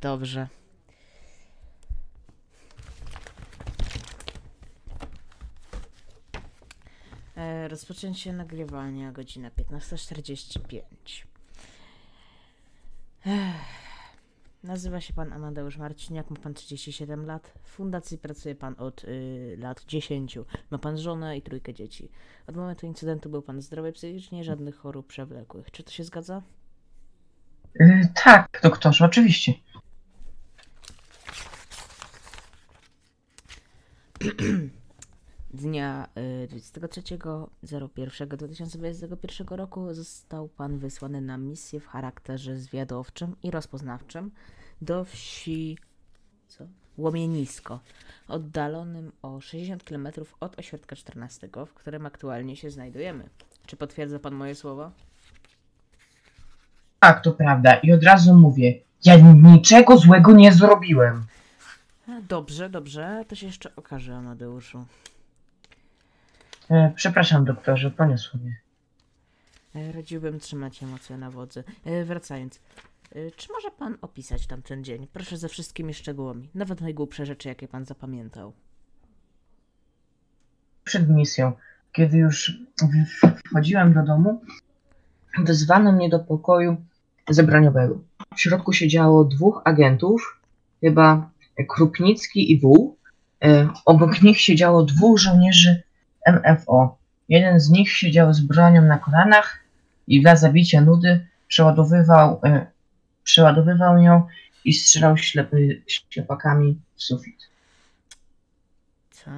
Dobrze. E, rozpoczęcie nagrywania, godzina 15.45. Ech. Nazywa się pan Amadeusz Marciniak, ma pan 37 lat. W fundacji pracuje pan od y, lat 10. Ma pan żonę i trójkę dzieci. Od momentu incydentu był pan zdrowy psychicznie, żadnych chorób przewlekłych. Czy to się zgadza? Y, tak, doktorze, oczywiście. Dnia y, 23.01.2021 roku został pan wysłany na misję w charakterze zwiadowczym i rozpoznawczym do wsi co? Łomienisko, oddalonym o 60 km od ośrodka 14, w którym aktualnie się znajdujemy. Czy potwierdza pan moje słowa? Tak, to prawda. I od razu mówię, ja niczego złego nie zrobiłem. Dobrze, dobrze, to się jeszcze okaże, Amadeuszu. E, przepraszam, doktorze, poniosło mnie. E, Radziłbym trzymać emocje na wodzy. E, Wracając, e, czy może pan opisać tamten dzień? Proszę ze wszystkimi szczegółami, nawet najgłupsze rzeczy, jakie pan zapamiętał. Przed misją, kiedy już w- wchodziłem do domu, wezwano mnie do pokoju zebraniowego. W środku siedziało dwóch agentów, chyba Krupnicki i Wół. E, obok nich siedziało dwóch żołnierzy MFO. Jeden z nich siedział z bronią na kolanach i dla zabicia nudy przeładowywał, e, przeładowywał ją i strzelał ślepy, ślepakami w sufit. Co?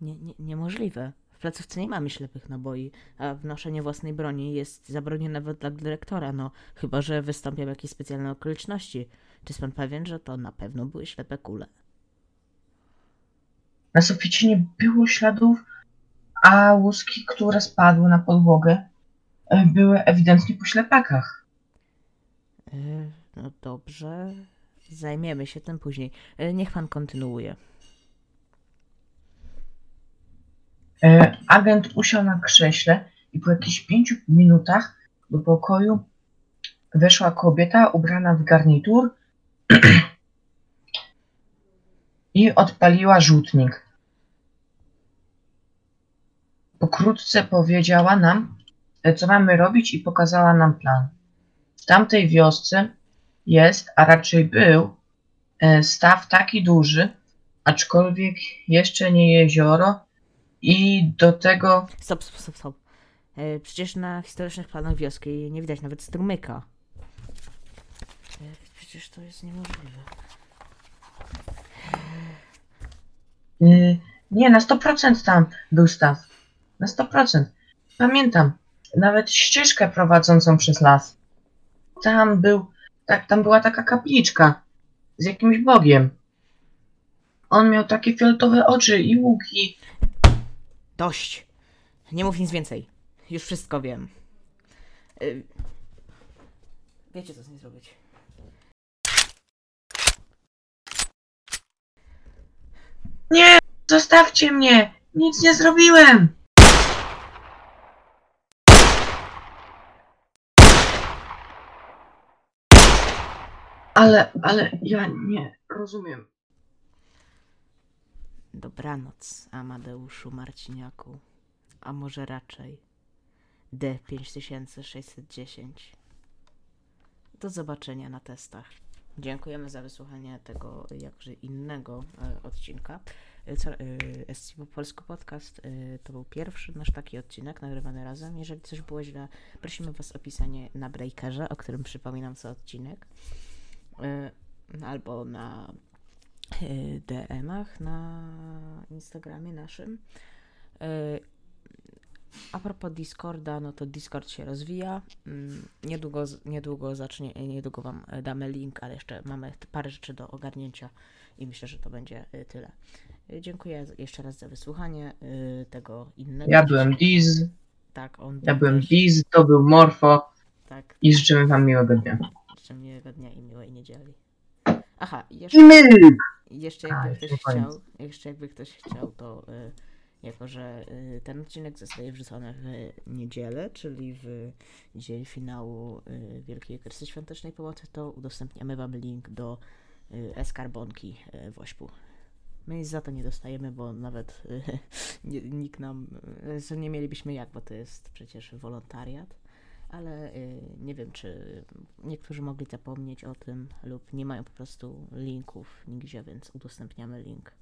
Nie, nie, niemożliwe. W placówce nie mamy ślepych naboi, a wnoszenie własnej broni jest zabronione nawet dla dyrektora, no chyba, że wystąpią jakieś specjalne okoliczności. Czy jest pan pewien, że to na pewno były ślepe kule? Na suficie nie było śladów, a łuski, które spadły na podłogę, e, były ewidentnie po ślepakach. E, no dobrze, zajmiemy się tym później. E, niech pan kontynuuje. E, Agent usiadł na krześle i po jakichś pięciu minutach do pokoju weszła kobieta ubrana w garnitur i odpaliła rzutnik. Pokrótce powiedziała nam, e, co mamy robić i pokazała nam plan. W tamtej wiosce jest, a raczej był, e, staw taki duży, aczkolwiek jeszcze nie jezioro, i do tego Stop, stop, stop, stop. E, przecież na historycznych planach wioski nie widać nawet strumyka. E, przecież to jest niemożliwe. Yy, nie, na 100% tam był staw. Na 100%. Pamiętam. Nawet ścieżkę prowadzącą przez las. Tam był, tak, tam była taka kapliczka z jakimś bogiem. On miał takie fioletowe oczy i łuki. Dość! Nie mów nic więcej. Już wszystko wiem. E, wiecie, co z nim zrobić. Nie! Zostawcie mnie! Nic nie zrobiłem! Ale, ale ja nie rozumiem. Dobranoc, Amadeuszu Marciniaku. A może raczej D5610. Do zobaczenia na testach. Dziękujemy za wysłuchanie tego jakże innego e, odcinka. E, Co, e, polsku podcast e, to był pierwszy nasz taki odcinek nagrywany razem. Jeżeli coś było źle, prosimy Was o pisanie na Breakerze, o którym przypominam co odcinek. E, albo na y, DM-ach na Instagramie naszym. Y, A propos Discorda, no to Discord się rozwija. Mm, Niedługo, niedługo zacznie, niedługo Wam e, damy link, ale jeszcze mamy parę rzeczy do ogarnięcia i myślę, że to będzie tyle. Dziękuję jeszcze raz za wysłuchanie tego innego. Ja byłem Diz, Tak, on ja był byłem też- Diz, to był Morfo Tak, i życzymy wam miłego dnia. życzę miłego dnia i miłej niedzieli. Aha, i jeszcze... I! Jeszcze A, jakby jeszcze ktoś chciał, jeszcze jakby ktoś chciał, to y, Jako, że y, ten odcinek zostaje wrzucony w niedzielę, czyli w dzień finału y, Wielkiej Kresy Świątecznej Pomocy, to udostępniamy Wam link do y, e-skarbonki y, w Ośpu. My nic za to nie dostajemy, bo nawet y, nikt nam, nie mielibyśmy jak, bo to jest przecież wolontariat, ale y, nie wiem, czy niektórzy mogli zapomnieć o tym lub nie mają po prostu linków nigdzie, więc udostępniamy link.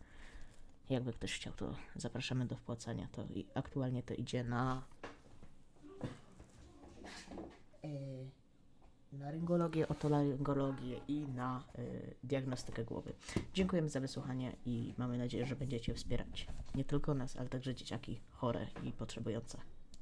Jakby ktoś chciał, to zapraszamy do wpłacania. To i aktualnie to idzie na y, na ryngologię, otolaryngologię i na y, diagnostykę głowy. Dziękujemy za wysłuchanie i mamy nadzieję, że będziecie wspierać nie tylko nas, ale także dzieciaki chore i potrzebujące.